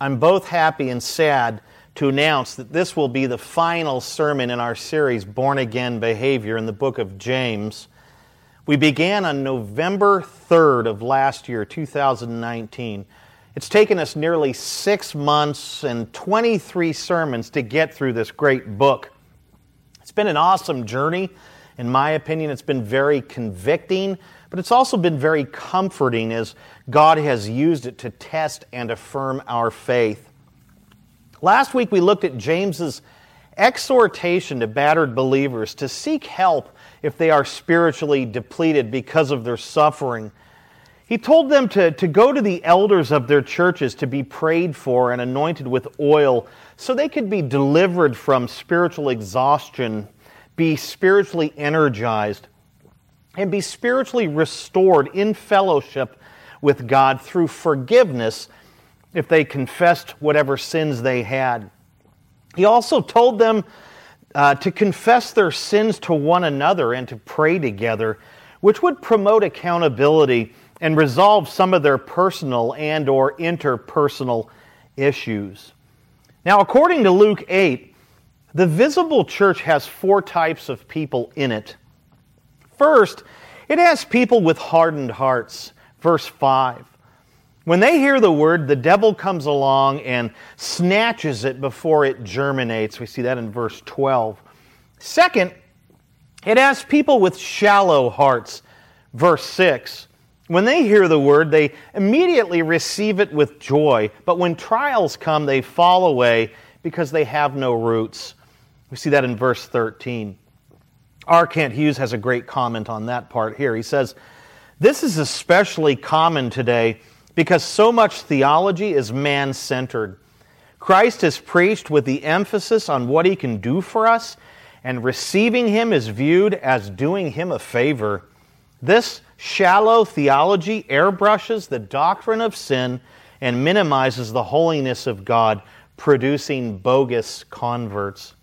I'm both happy and sad to announce that this will be the final sermon in our series, Born Again Behavior, in the book of James. We began on November 3rd of last year, 2019. It's taken us nearly six months and 23 sermons to get through this great book. It's been an awesome journey. In my opinion, it's been very convicting, but it's also been very comforting as God has used it to test and affirm our faith. Last week we looked at James's exhortation to battered believers to seek help if they are spiritually depleted because of their suffering. He told them to, to go to the elders of their churches to be prayed for and anointed with oil so they could be delivered from spiritual exhaustion, be spiritually energized, and be spiritually restored in fellowship with God through forgiveness if they confessed whatever sins they had. He also told them uh, to confess their sins to one another and to pray together, which would promote accountability and resolve some of their personal and or interpersonal issues. Now, according to Luke 8, the visible church has four types of people in it. First, it has people with hardened hearts. Verse 5. When they hear the word, the devil comes along and snatches it before it germinates. We see that in verse 12. Second, it has people with shallow hearts. Verse 6. When they hear the word, they immediately receive it with joy, but when trials come, they fall away because they have no roots. We see that in verse 13. R. Kent Hughes has a great comment on that part here. He says, This is especially common today because so much theology is man centered. Christ is preached with the emphasis on what he can do for us, and receiving him is viewed as doing him a favor. This shallow theology airbrushes the doctrine of sin and minimizes the holiness of God, producing bogus converts.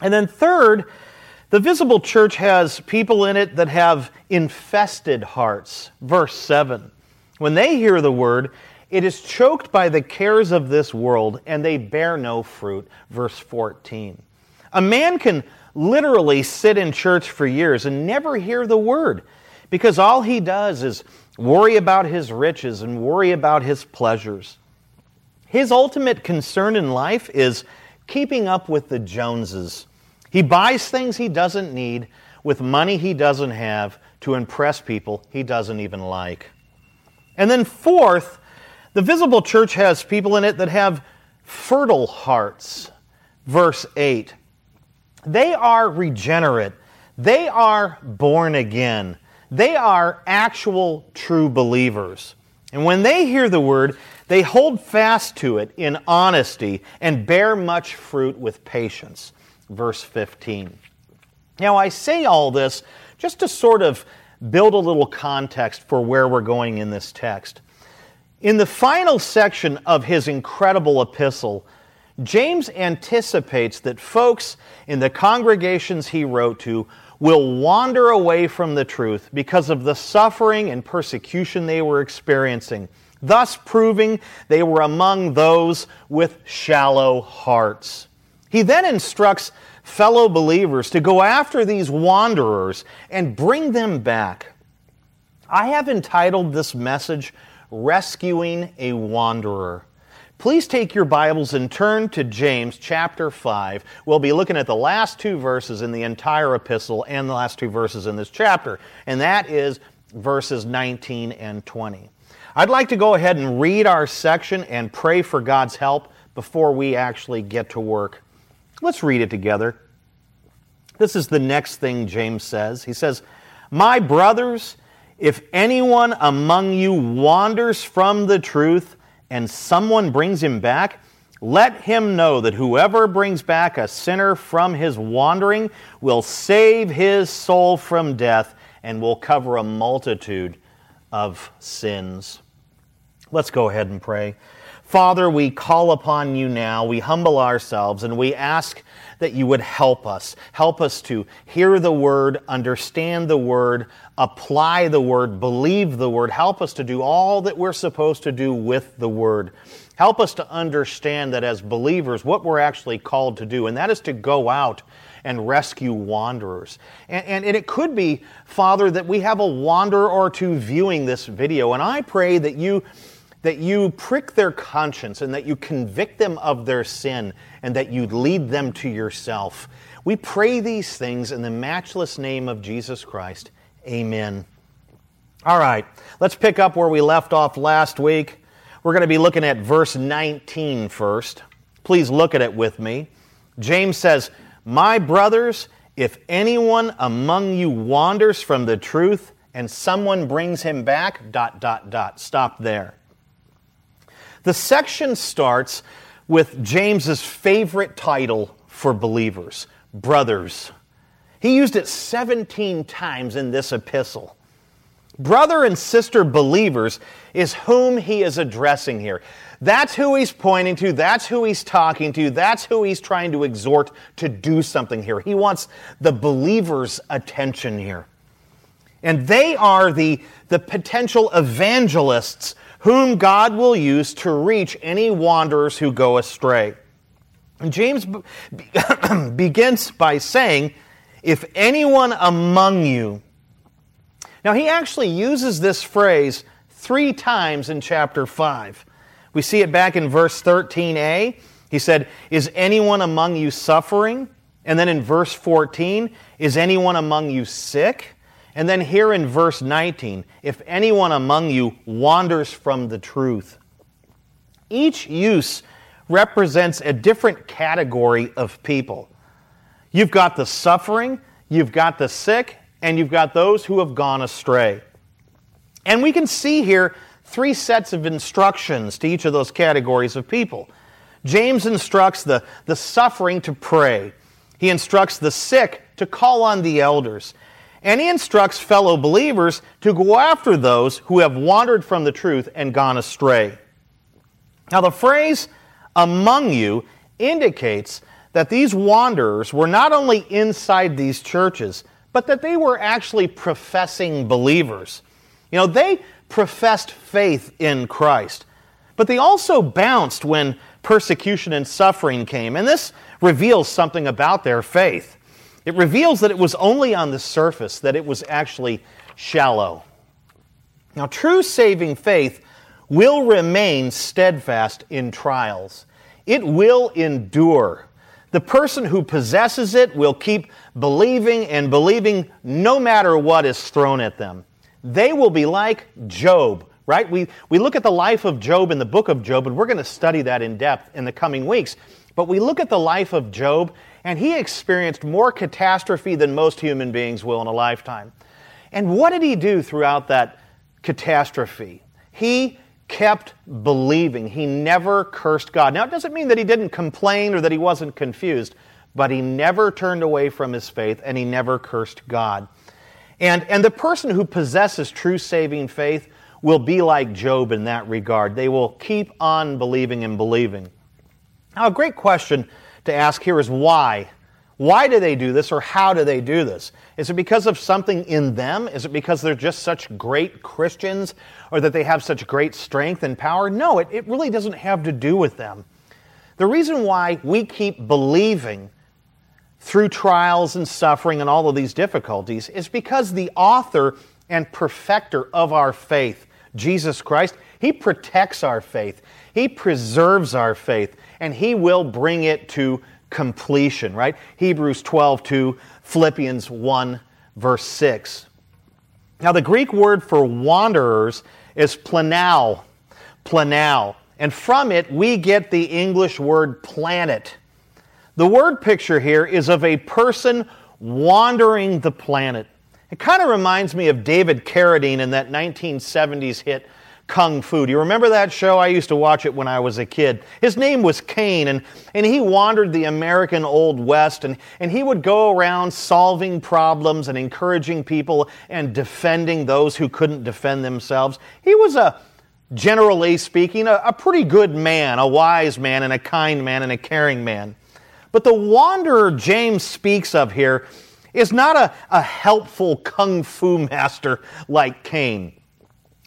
And then, third, the visible church has people in it that have infested hearts. Verse 7. When they hear the word, it is choked by the cares of this world, and they bear no fruit. Verse 14. A man can literally sit in church for years and never hear the word because all he does is worry about his riches and worry about his pleasures. His ultimate concern in life is keeping up with the Joneses he buys things he doesn't need with money he doesn't have to impress people he doesn't even like. And then, fourth, the visible church has people in it that have fertile hearts. Verse 8. They are regenerate, they are born again, they are actual true believers. And when they hear the word, they hold fast to it in honesty and bear much fruit with patience verse 15. Now, I say all this just to sort of build a little context for where we're going in this text. In the final section of his incredible epistle, James anticipates that folks in the congregations he wrote to will wander away from the truth because of the suffering and persecution they were experiencing, thus proving they were among those with shallow hearts. He then instructs fellow believers to go after these wanderers and bring them back. I have entitled this message, Rescuing a Wanderer. Please take your Bibles and turn to James chapter 5. We'll be looking at the last two verses in the entire epistle and the last two verses in this chapter, and that is verses 19 and 20. I'd like to go ahead and read our section and pray for God's help before we actually get to work. Let's read it together. This is the next thing James says. He says, My brothers, if anyone among you wanders from the truth and someone brings him back, let him know that whoever brings back a sinner from his wandering will save his soul from death and will cover a multitude of sins. Let's go ahead and pray. Father, we call upon you now. We humble ourselves and we ask that you would help us. Help us to hear the word, understand the word, apply the word, believe the word. Help us to do all that we're supposed to do with the word. Help us to understand that as believers, what we're actually called to do, and that is to go out and rescue wanderers. And, and, and, it could be, Father, that we have a wanderer or two viewing this video, and I pray that you. That you prick their conscience and that you convict them of their sin and that you lead them to yourself. We pray these things in the matchless name of Jesus Christ. Amen. All right, let's pick up where we left off last week. We're going to be looking at verse 19 first. Please look at it with me. James says, My brothers, if anyone among you wanders from the truth and someone brings him back, dot, dot, dot. Stop there. The section starts with James's favorite title for believers, brothers. He used it 17 times in this epistle. Brother and sister believers is whom he is addressing here. That's who he's pointing to. That's who he's talking to. That's who he's trying to exhort to do something here. He wants the believer's attention here. And they are the, the potential evangelists whom God will use to reach any wanderers who go astray. And James begins by saying, If anyone among you now, he actually uses this phrase three times in chapter 5. We see it back in verse 13a. He said, Is anyone among you suffering? And then in verse 14, Is anyone among you sick? And then here in verse 19, If anyone among you wanders from the truth. Each use represents a different category of people. You've got the suffering, you've got the sick, and you've got those who have gone astray. And we can see here three sets of instructions to each of those categories of people. James instructs the, the suffering to pray, he instructs the sick to call on the elders, and he instructs fellow believers to go after those who have wandered from the truth and gone astray. Now, the phrase among you indicates that these wanderers were not only inside these churches, but that they were actually professing believers. You know, they professed faith in Christ, but they also bounced when persecution and suffering came. And this reveals something about their faith. It reveals that it was only on the surface, that it was actually shallow. Now, true saving faith will remain steadfast in trials, it will endure. The person who possesses it will keep believing and believing no matter what is thrown at them. They will be like Job, right? We, we look at the life of Job in the book of Job, and we're going to study that in depth in the coming weeks. But we look at the life of Job, and he experienced more catastrophe than most human beings will in a lifetime. And what did he do throughout that catastrophe? He kept believing. He never cursed God. Now, it doesn't mean that he didn't complain or that he wasn't confused, but he never turned away from his faith and he never cursed God. And, and the person who possesses true saving faith will be like Job in that regard. They will keep on believing and believing. Now, a great question to ask here is why? Why do they do this or how do they do this? Is it because of something in them? Is it because they're just such great Christians or that they have such great strength and power? No, it, it really doesn't have to do with them. The reason why we keep believing through trials and suffering and all of these difficulties is because the author and perfecter of our faith, Jesus Christ, He protects our faith, He preserves our faith, and He will bring it to completion, right? Hebrews 12 2, Philippians 1, verse 6. Now, the Greek word for wanderers is planal, planal. and from it we get the English word planet. The word picture here is of a person wandering the planet. It kind of reminds me of David Carradine in that 1970s hit Kung Fu. Do you remember that show? I used to watch it when I was a kid. His name was Caine, and, and he wandered the American Old West, and, and he would go around solving problems and encouraging people and defending those who couldn't defend themselves. He was a, generally speaking, a, a pretty good man, a wise man, and a kind man, and a caring man. But the wanderer James speaks of here is not a, a helpful kung fu master like Caine.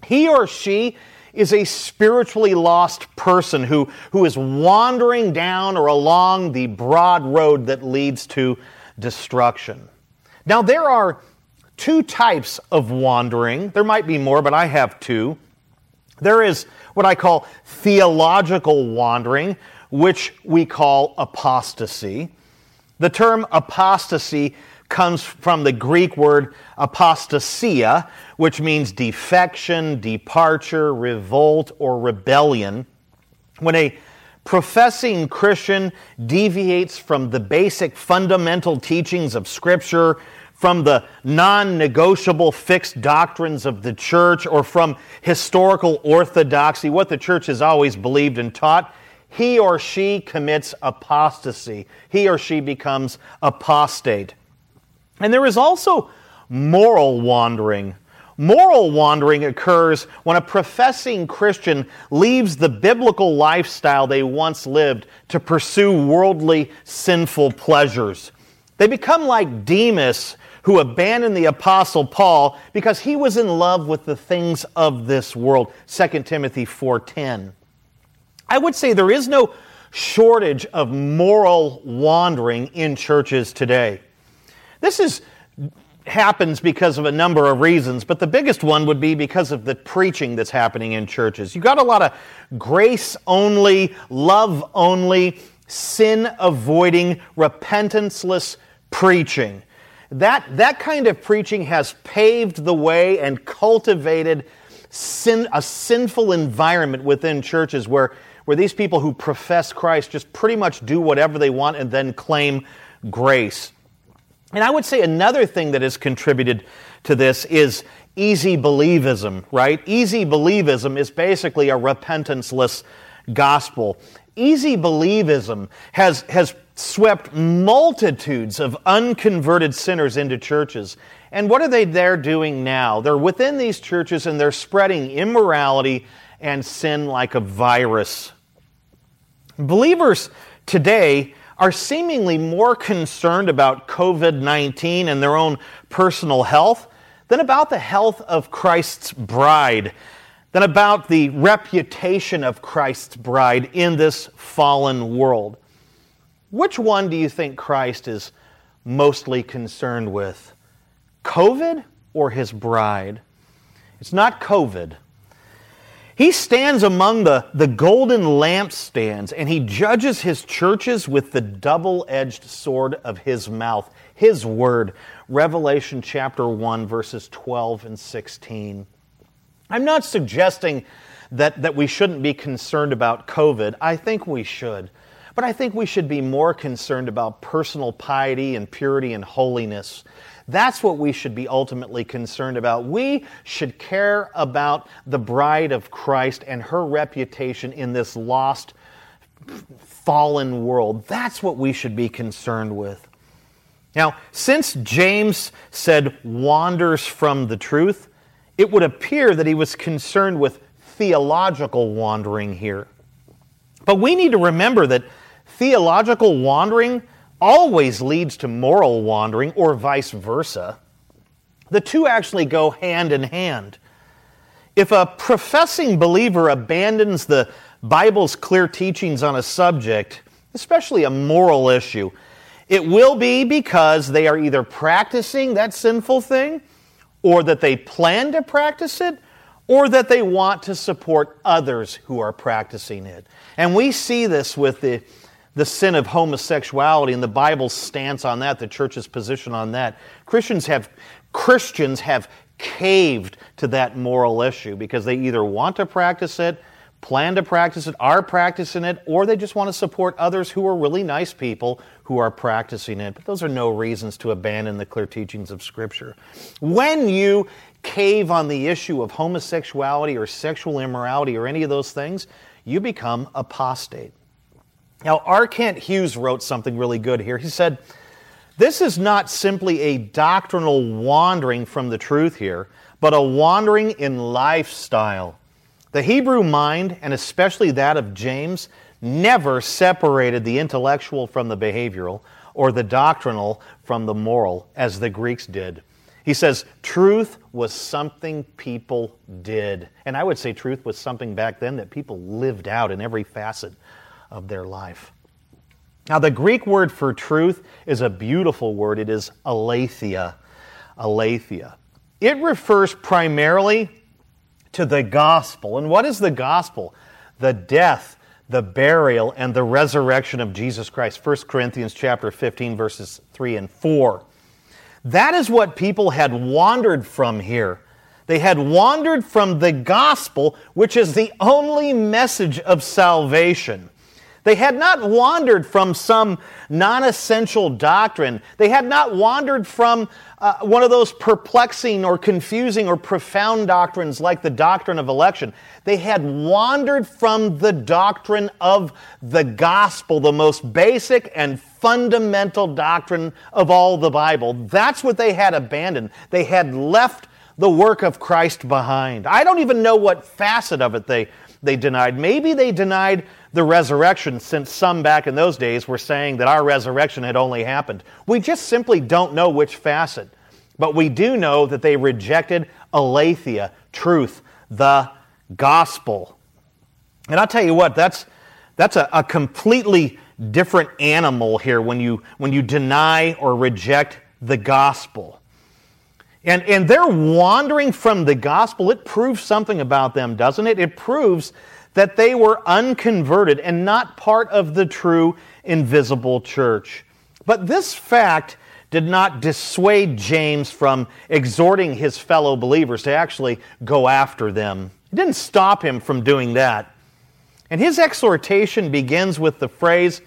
He or she is a spiritually lost person who, who is wandering down or along the broad road that leads to destruction. Now, there are two types of wandering. There might be more, but I have two. There is what I call theological wandering, which we call apostasy. The term apostasy comes from the Greek word apostasia, which means defection, departure, revolt, or rebellion. When a professing Christian deviates from the basic fundamental teachings of Scripture, from the non negotiable fixed doctrines of the church, or from historical orthodoxy, what the church has always believed and taught, he or she commits apostasy. He or she becomes apostate. And there is also moral wandering. Moral wandering occurs when a professing Christian leaves the biblical lifestyle they once lived to pursue worldly, sinful pleasures. They become like Demas, who abandoned the apostle Paul because he was in love with the things of this world. 2 Timothy 4:10. I would say there is no shortage of moral wandering in churches today. This is happens because of a number of reasons, but the biggest one would be because of the preaching that's happening in churches. You've got a lot of grace only, love only, sin avoiding, repentanceless preaching. That, that kind of preaching has paved the way and cultivated sin, a sinful environment within churches where, where these people who profess Christ just pretty much do whatever they want and then claim grace. And I would say another thing that has contributed to this is easy believism, right? Easy believism is basically a repentanceless gospel. Easy believism has, has swept multitudes of unconverted sinners into churches. And what are they there doing now? They're within these churches and they're spreading immorality and sin like a virus. Believers today are seemingly more concerned about COVID 19 and their own personal health than about the health of Christ's bride, than about the reputation of Christ's bride in this fallen world. Which one do you think Christ is mostly concerned with? COVID or his bride? It's not COVID. He stands among the, the golden lampstands and he judges his churches with the double edged sword of his mouth, his word. Revelation chapter 1, verses 12 and 16. I'm not suggesting that, that we shouldn't be concerned about COVID. I think we should. But I think we should be more concerned about personal piety and purity and holiness. That's what we should be ultimately concerned about. We should care about the bride of Christ and her reputation in this lost, fallen world. That's what we should be concerned with. Now, since James said wanders from the truth, it would appear that he was concerned with theological wandering here. But we need to remember that theological wandering always leads to moral wandering or vice versa. The two actually go hand in hand. If a professing believer abandons the Bible's clear teachings on a subject, especially a moral issue, it will be because they are either practicing that sinful thing, or that they plan to practice it, or that they want to support others who are practicing it. And we see this with the the sin of homosexuality and the Bible's stance on that, the church's position on that. Christians have Christians have caved to that moral issue because they either want to practice it, plan to practice it, are practicing it, or they just want to support others who are really nice people who are practicing it. But those are no reasons to abandon the clear teachings of Scripture. When you cave on the issue of homosexuality or sexual immorality or any of those things, you become apostate. Now, R. Kent Hughes wrote something really good here. He said, This is not simply a doctrinal wandering from the truth here, but a wandering in lifestyle. The Hebrew mind, and especially that of James, never separated the intellectual from the behavioral or the doctrinal from the moral, as the Greeks did. He says, truth was something people did. And I would say truth was something back then that people lived out in every facet of their life. Now, the Greek word for truth is a beautiful word. It is aletheia. Aletheia. It refers primarily to the gospel. And what is the gospel? The death, the burial, and the resurrection of Jesus Christ. 1 Corinthians chapter 15, verses 3 and 4. That is what people had wandered from here. They had wandered from the gospel, which is the only message of salvation. They had not wandered from some non essential doctrine. They had not wandered from uh, one of those perplexing or confusing or profound doctrines like the doctrine of election. They had wandered from the doctrine of the gospel, the most basic and fundamental doctrine of all the Bible. That's what they had abandoned. They had left the work of Christ behind. I don't even know what facet of it they, they denied. Maybe they denied the resurrection, since some back in those days were saying that our resurrection had only happened. We just simply don't know which facet. But we do know that they rejected aletheia, truth, the gospel. And I'll tell you what, that's, that's a, a completely different animal here when you, when you deny or reject the gospel. And, and they're wandering from the gospel. It proves something about them, doesn't it? It proves that they were unconverted and not part of the true invisible church. But this fact did not dissuade James from exhorting his fellow believers to actually go after them. It didn't stop him from doing that. And his exhortation begins with the phrase,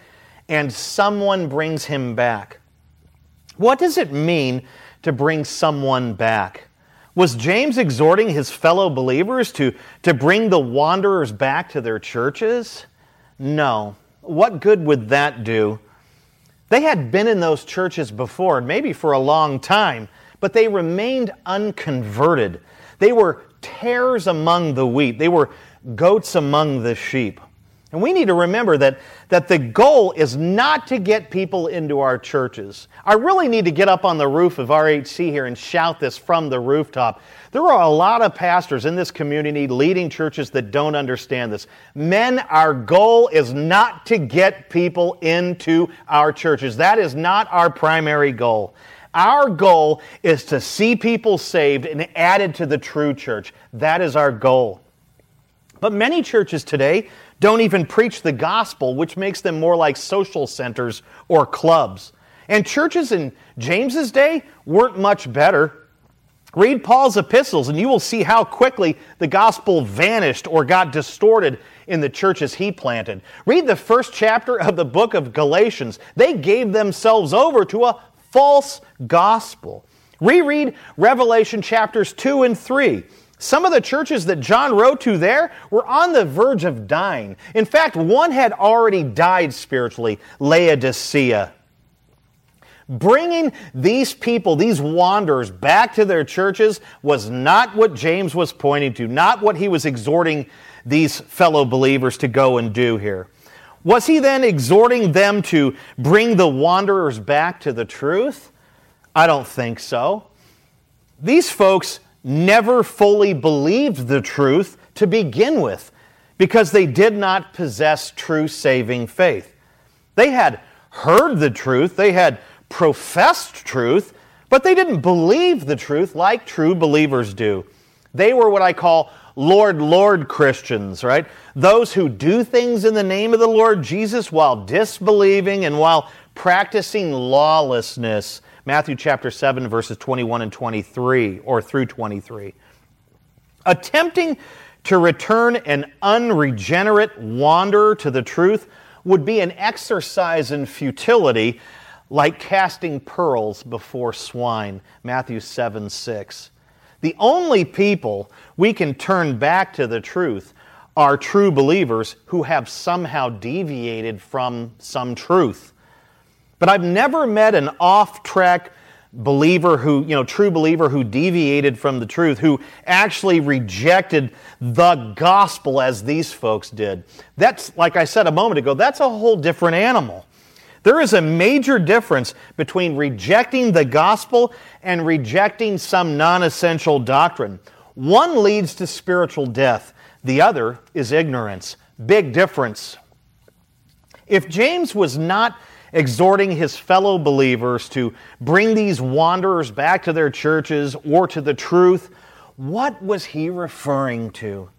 and someone brings him back. What does it mean to bring someone back? Was James exhorting his fellow believers to, to bring the wanderers back to their churches? No. What good would that do? They had been in those churches before, maybe for a long time, but they remained unconverted. They were tares among the wheat, they were goats among the sheep. And we need to remember that, that the goal is not to get people into our churches. I really need to get up on the roof of RHC here and shout this from the rooftop. There are a lot of pastors in this community leading churches that don't understand this. Men, our goal is not to get people into our churches. That is not our primary goal. Our goal is to see people saved and added to the true church. That is our goal. But many churches today don't even preach the gospel, which makes them more like social centers or clubs. And churches in James's day weren't much better. Read Paul's epistles, and you will see how quickly the gospel vanished or got distorted in the churches he planted. Read the first chapter of the book of Galatians. They gave themselves over to a false gospel. Reread Revelation chapters 2 and 3. Some of the churches that John wrote to there were on the verge of dying. In fact, one had already died spiritually, Laodicea. Bringing these people, these wanderers, back to their churches was not what James was pointing to, not what he was exhorting these fellow believers to go and do here. Was he then exhorting them to bring the wanderers back to the truth? I don't think so. These folks never fully believed the truth to begin with because they did not possess true saving faith. They had heard the truth, they had professed truth, but they didn't believe the truth like true believers do. They were what I call Lord, Lord Christians, right? Those who do things in the name of the Lord Jesus while disbelieving and while practicing lawlessness. Matthew chapter 7, verses 21 and 23, or through 23. Attempting to return an unregenerate wanderer to the truth would be an exercise in futility like casting pearls before swine. Matthew 7 6. The only people we can turn back to the truth are true believers who have somehow deviated from some truth. But I've never met an off track believer who, you know, true believer who deviated from the truth, who actually rejected the gospel as these folks did. That's, like I said a moment ago, that's a whole different animal. There is a major difference between rejecting the gospel and rejecting some non essential doctrine. One leads to spiritual death, the other is ignorance. Big difference. If James was not exhorting his fellow believers to bring these wanderers back to their churches or to the truth, what was he referring to?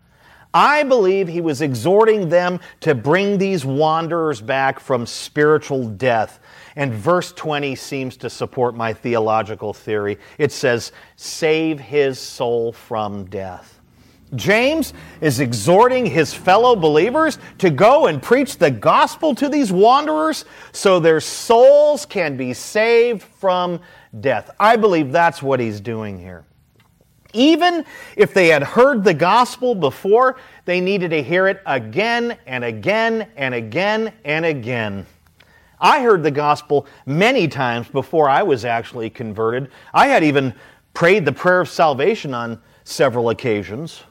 I believe he was exhorting them to bring these wanderers back from spiritual death. And verse 20 seems to support my theological theory. It says, Save his soul from death. James is exhorting his fellow believers to go and preach the gospel to these wanderers so their souls can be saved from death. I believe that's what he's doing here. Even if they had heard the gospel before, they needed to hear it again and again and again and again. I heard the gospel many times before I was actually converted. I had even prayed the prayer of salvation on several occasions.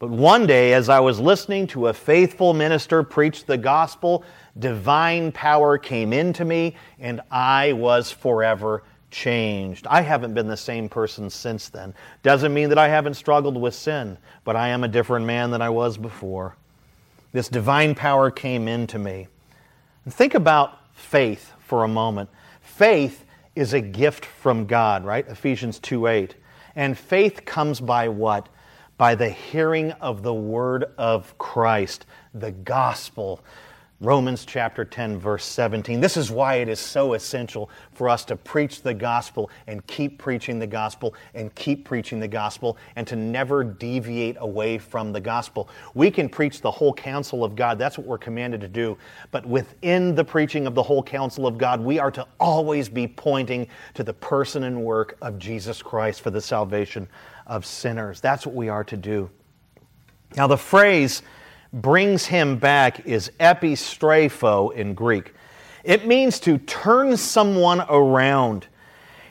But one day, as I was listening to a faithful minister preach the gospel, divine power came into me and I was forever changed. I haven't been the same person since then. Doesn't mean that I haven't struggled with sin, but I am a different man than I was before. This divine power came into me. And think about faith for a moment. Faith is a gift from God, right? Ephesians 2 8. And faith comes by what? By the hearing of the word of Christ, the gospel. Romans chapter 10, verse 17. This is why it is so essential for us to preach the gospel and keep preaching the gospel and keep preaching the gospel and to never deviate away from the gospel. We can preach the whole counsel of God. That's what we're commanded to do. But within the preaching of the whole counsel of God, we are to always be pointing to the person and work of Jesus Christ for the salvation of sinners. That's what we are to do. Now, the phrase, brings him back is epistrepho in Greek. It means to turn someone around.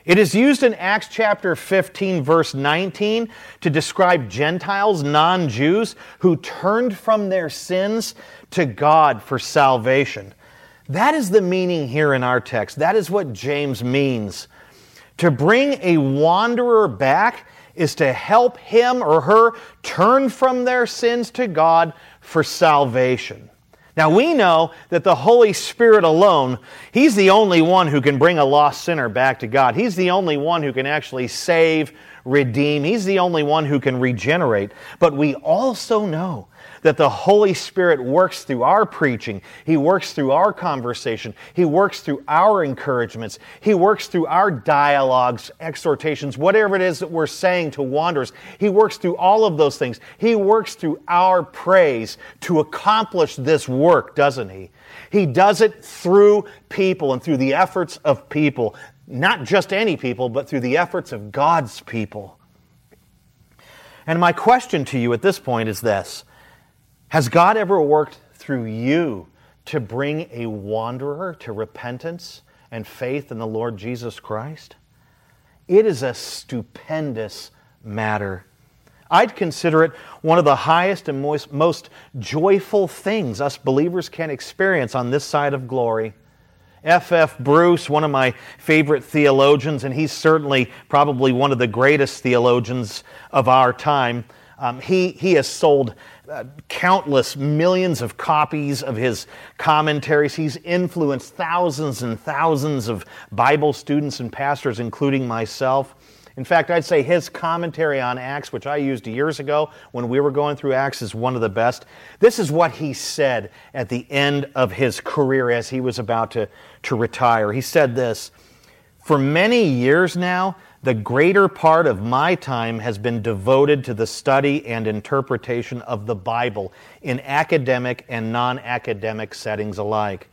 It is used in Acts chapter 15, verse 19, to describe Gentiles, non Jews, who turned from their sins to God for salvation. That is the meaning here in our text. That is what James means. To bring a wanderer back is to help him or her turn from their sins to God for salvation. Now we know that the Holy Spirit alone, He's the only one who can bring a lost sinner back to God. He's the only one who can actually save, redeem. He's the only one who can regenerate. But we also know that the Holy Spirit works through our preaching. He works through our conversation. He works through our encouragements. He works through our dialogues, exhortations, whatever it is that we're saying to wanderers. He works through all of those things. He works through our praise to accomplish this work, doesn't he? He does it through people and through the efforts of people. Not just any people, but through the efforts of God's people. And my question to you at this point is this has God ever worked through you to bring a wanderer to repentance and faith in the Lord Jesus Christ? It is a stupendous matter. I'd consider it one of the highest and most, most joyful things us believers can experience on this side of glory. F. F. Bruce, one of my favorite theologians, and he's certainly probably one of the greatest theologians of our time, um, he, he has sold uh, countless millions of copies of his commentaries. He's influenced thousands and thousands of Bible students and pastors, including myself. In fact, I'd say his commentary on Acts, which I used years ago when we were going through Acts, is one of the best. This is what he said at the end of his career as he was about to, to retire. He said this For many years now, the greater part of my time has been devoted to the study and interpretation of the Bible in academic and non academic settings alike.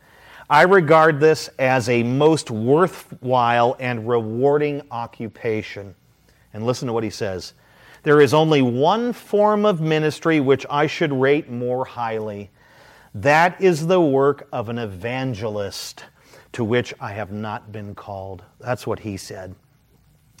I regard this as a most worthwhile and rewarding occupation. And listen to what he says There is only one form of ministry which I should rate more highly. That is the work of an evangelist, to which I have not been called. That's what he said.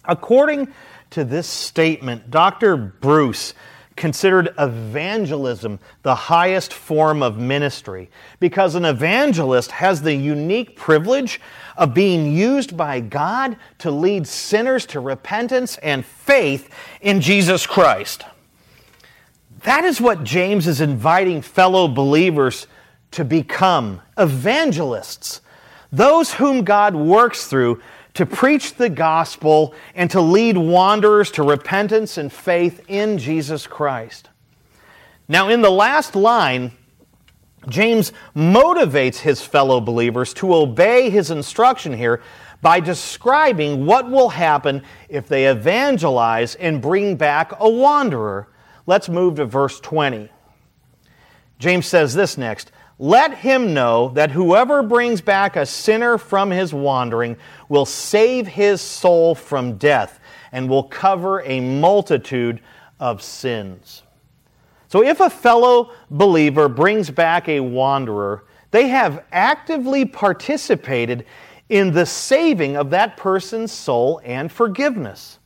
According to this statement, Dr. Bruce considered evangelism the highest form of ministry because an evangelist has the unique privilege of being used by God to lead sinners to repentance and faith in Jesus Christ. That is what James is inviting fellow believers to become evangelists, those whom God works through to preach the gospel and to lead wanderers to repentance and faith in Jesus Christ. Now, in the last line, James motivates his fellow believers to obey his instruction here by describing what will happen if they evangelize and bring back a wanderer. Let's move to verse 20. James says this next Let him know that whoever brings back a sinner from his wandering will save his soul from death and will cover a multitude of sins. So if a fellow believer brings back a wanderer, they have actively participated in the saving of that person's soul and forgiveness.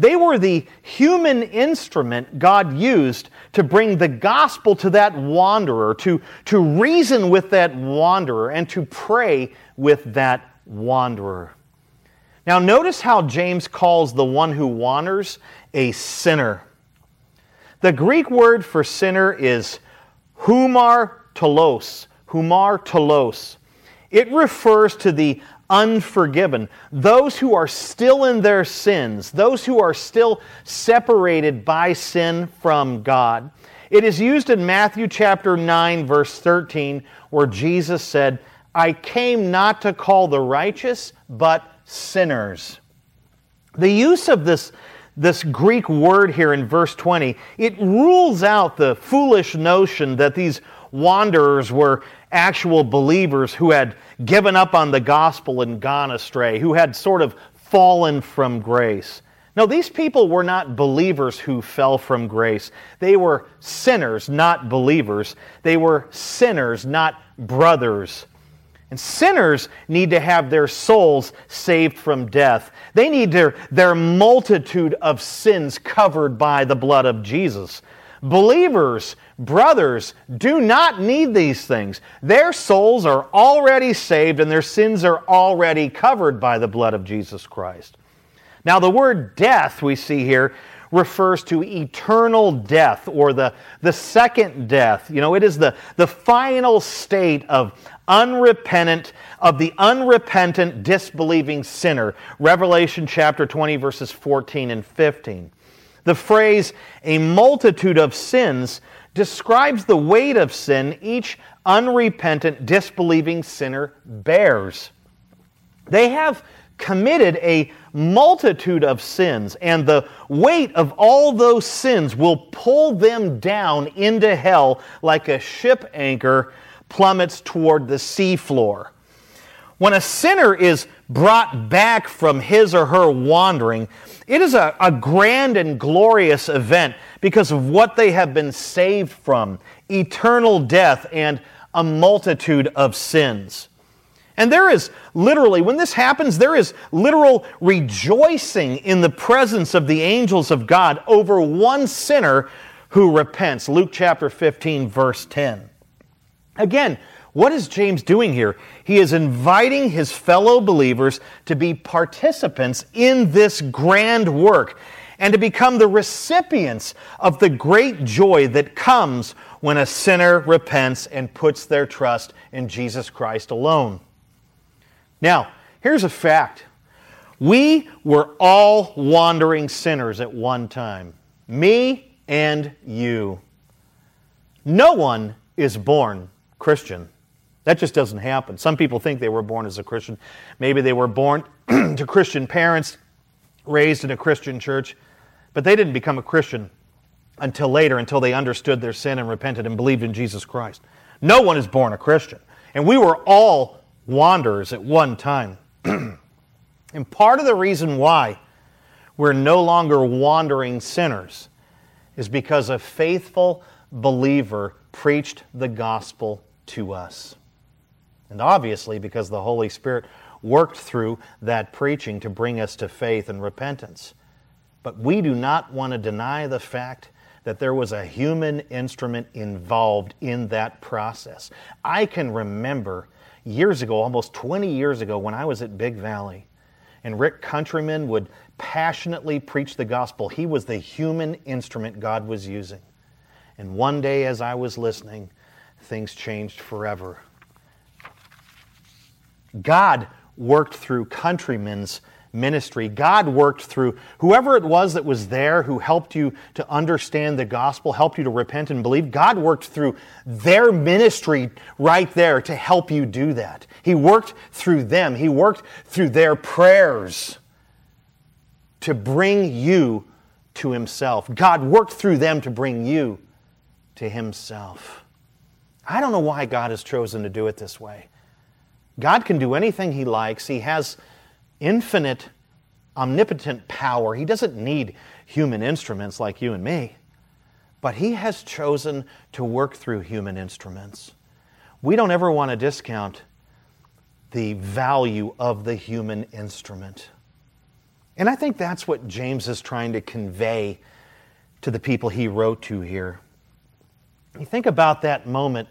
They were the human instrument God used to bring the gospel to that wanderer, to, to reason with that wanderer, and to pray with that wanderer. Now, notice how James calls the one who wanders a sinner. The Greek word for sinner is hamartolos. Hamartolos. It refers to the unforgiven, those who are still in their sins, those who are still separated by sin from God. It is used in Matthew chapter 9, verse 13, where Jesus said, I came not to call the righteous, but sinners. The use of this this Greek word here in verse 20, it rules out the foolish notion that these wanderers were actual believers who had given up on the gospel and gone astray, who had sort of fallen from grace. No, these people were not believers who fell from grace. They were sinners, not believers. They were sinners, not brothers and sinners need to have their souls saved from death. They need their, their multitude of sins covered by the blood of Jesus. Believers, brothers, do not need these things. Their souls are already saved and their sins are already covered by the blood of Jesus Christ. Now, the word death we see here refers to eternal death or the, the second death. You know, it is the, the final state of unrepentant, of the unrepentant, disbelieving sinner. Revelation chapter 20, verses 14 and 15. The phrase, a multitude of sins, describes the weight of sin each unrepentant, disbelieving sinner bears. They have committed a multitude of sins, and the weight of all those sins will pull them down into hell like a ship anchor plummets toward the seafloor. When a sinner is brought back from his or her wandering, it is a, a grand and glorious event because of what they have been saved from eternal death and a multitude of sins. And there is literally, when this happens, there is literal rejoicing in the presence of the angels of God over one sinner who repents. Luke chapter 15, verse 10. Again, what is James doing here? He is inviting his fellow believers to be participants in this grand work and to become the recipients of the great joy that comes when a sinner repents and puts their trust in Jesus Christ alone. Now, here's a fact we were all wandering sinners at one time, me and you. No one is born Christian. That just doesn't happen. Some people think they were born as a Christian. Maybe they were born to Christian parents, raised in a Christian church, but they didn't become a Christian until later, until they understood their sin and repented and believed in Jesus Christ. No one is born a Christian. And we were all wanderers at one time. and part of the reason why we're no longer wandering sinners is because a faithful believer preached the gospel to us. And obviously, because the Holy Spirit worked through that preaching to bring us to faith and repentance. But we do not want to deny the fact that there was a human instrument involved in that process. I can remember years ago, almost 20 years ago, when I was at Big Valley, and Rick Countryman would passionately preach the gospel. He was the human instrument God was using. And one day, as I was listening, things changed forever. God worked through countrymen's ministry. God worked through whoever it was that was there who helped you to understand the gospel, helped you to repent and believe. God worked through their ministry right there to help you do that. He worked through them, He worked through their prayers to bring you to Himself. God worked through them to bring you to Himself. I don't know why God has chosen to do it this way. God can do anything He likes. He has infinite, omnipotent power. He doesn't need human instruments like you and me, but He has chosen to work through human instruments. We don't ever want to discount the value of the human instrument. And I think that's what James is trying to convey to the people he wrote to here. You think about that moment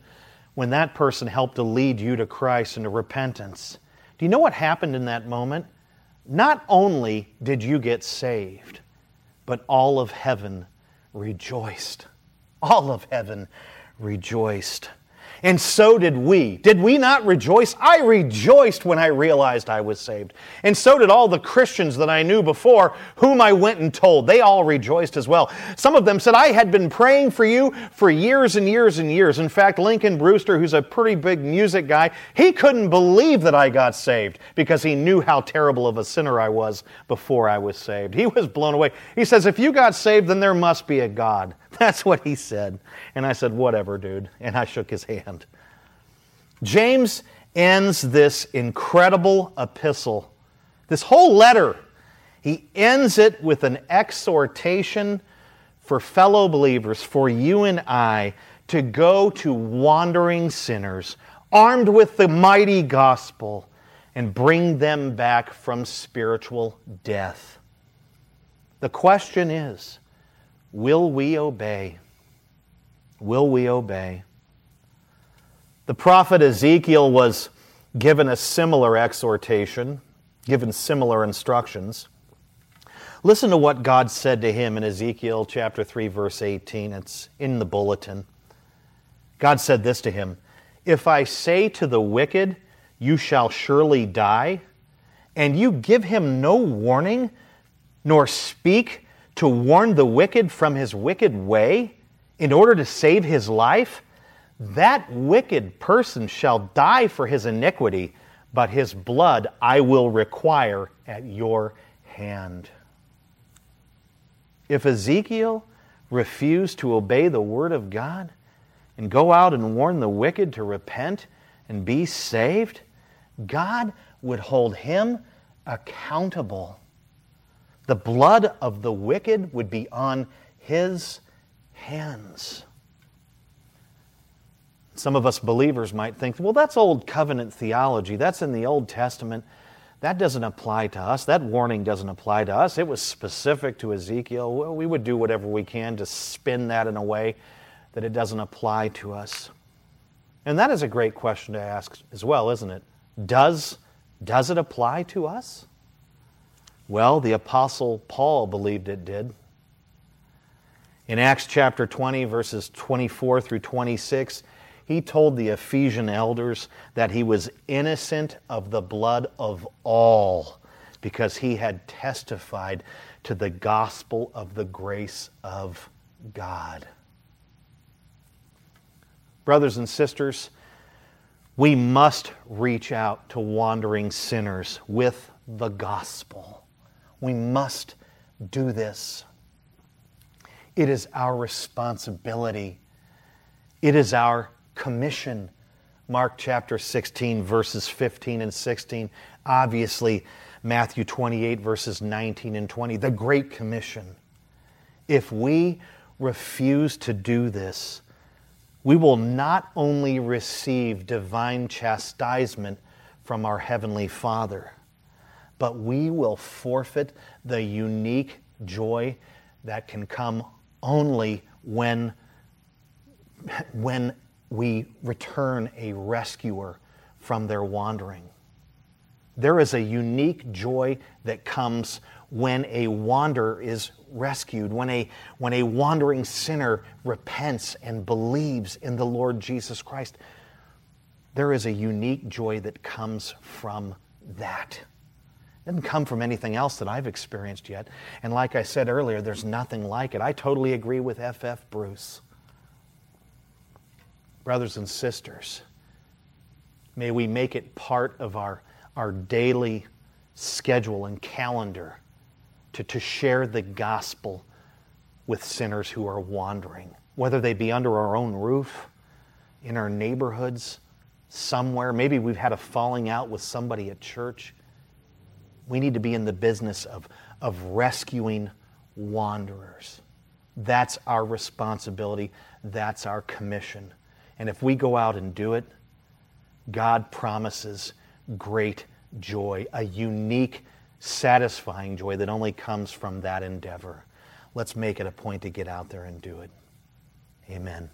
when that person helped to lead you to Christ and to repentance. Do you know what happened in that moment? Not only did you get saved, but all of heaven rejoiced. All of heaven rejoiced. And so did we. Did we not rejoice? I rejoiced when I realized I was saved. And so did all the Christians that I knew before, whom I went and told. They all rejoiced as well. Some of them said, I had been praying for you for years and years and years. In fact, Lincoln Brewster, who's a pretty big music guy, he couldn't believe that I got saved because he knew how terrible of a sinner I was before I was saved. He was blown away. He says, If you got saved, then there must be a God. That's what he said. And I said, Whatever, dude. And I shook his hand. James ends this incredible epistle, this whole letter. He ends it with an exhortation for fellow believers, for you and I, to go to wandering sinners, armed with the mighty gospel, and bring them back from spiritual death. The question is will we obey? Will we obey? The prophet Ezekiel was given a similar exhortation, given similar instructions. Listen to what God said to him in Ezekiel chapter 3 verse 18. It's in the bulletin. God said this to him, "If I say to the wicked, you shall surely die, and you give him no warning, nor speak to warn the wicked from his wicked way in order to save his life, that wicked person shall die for his iniquity, but his blood I will require at your hand. If Ezekiel refused to obey the word of God and go out and warn the wicked to repent and be saved, God would hold him accountable. The blood of the wicked would be on his hands. Some of us believers might think, well, that's old covenant theology. That's in the Old Testament. That doesn't apply to us. That warning doesn't apply to us. It was specific to Ezekiel. We would do whatever we can to spin that in a way that it doesn't apply to us. And that is a great question to ask as well, isn't it? Does, does it apply to us? Well, the Apostle Paul believed it did. In Acts chapter 20, verses 24 through 26, he told the Ephesian elders that he was innocent of the blood of all because he had testified to the gospel of the grace of God. Brothers and sisters, we must reach out to wandering sinners with the gospel. We must do this. It is our responsibility. It is our commission. Mark chapter 16, verses 15 and 16. Obviously, Matthew 28, verses 19 and 20. The Great Commission. If we refuse to do this, we will not only receive divine chastisement from our Heavenly Father, but we will forfeit the unique joy that can come only when, when we return a rescuer from their wandering. There is a unique joy that comes when a wanderer is rescued, when a, when a wandering sinner repents and believes in the Lord Jesus Christ. There is a unique joy that comes from that. It doesn't come from anything else that I've experienced yet. And like I said earlier, there's nothing like it. I totally agree with F.F. Bruce. Brothers and sisters, may we make it part of our, our daily schedule and calendar to, to share the gospel with sinners who are wandering, whether they be under our own roof, in our neighborhoods, somewhere. Maybe we've had a falling out with somebody at church. We need to be in the business of, of rescuing wanderers. That's our responsibility. That's our commission. And if we go out and do it, God promises great joy, a unique, satisfying joy that only comes from that endeavor. Let's make it a point to get out there and do it. Amen.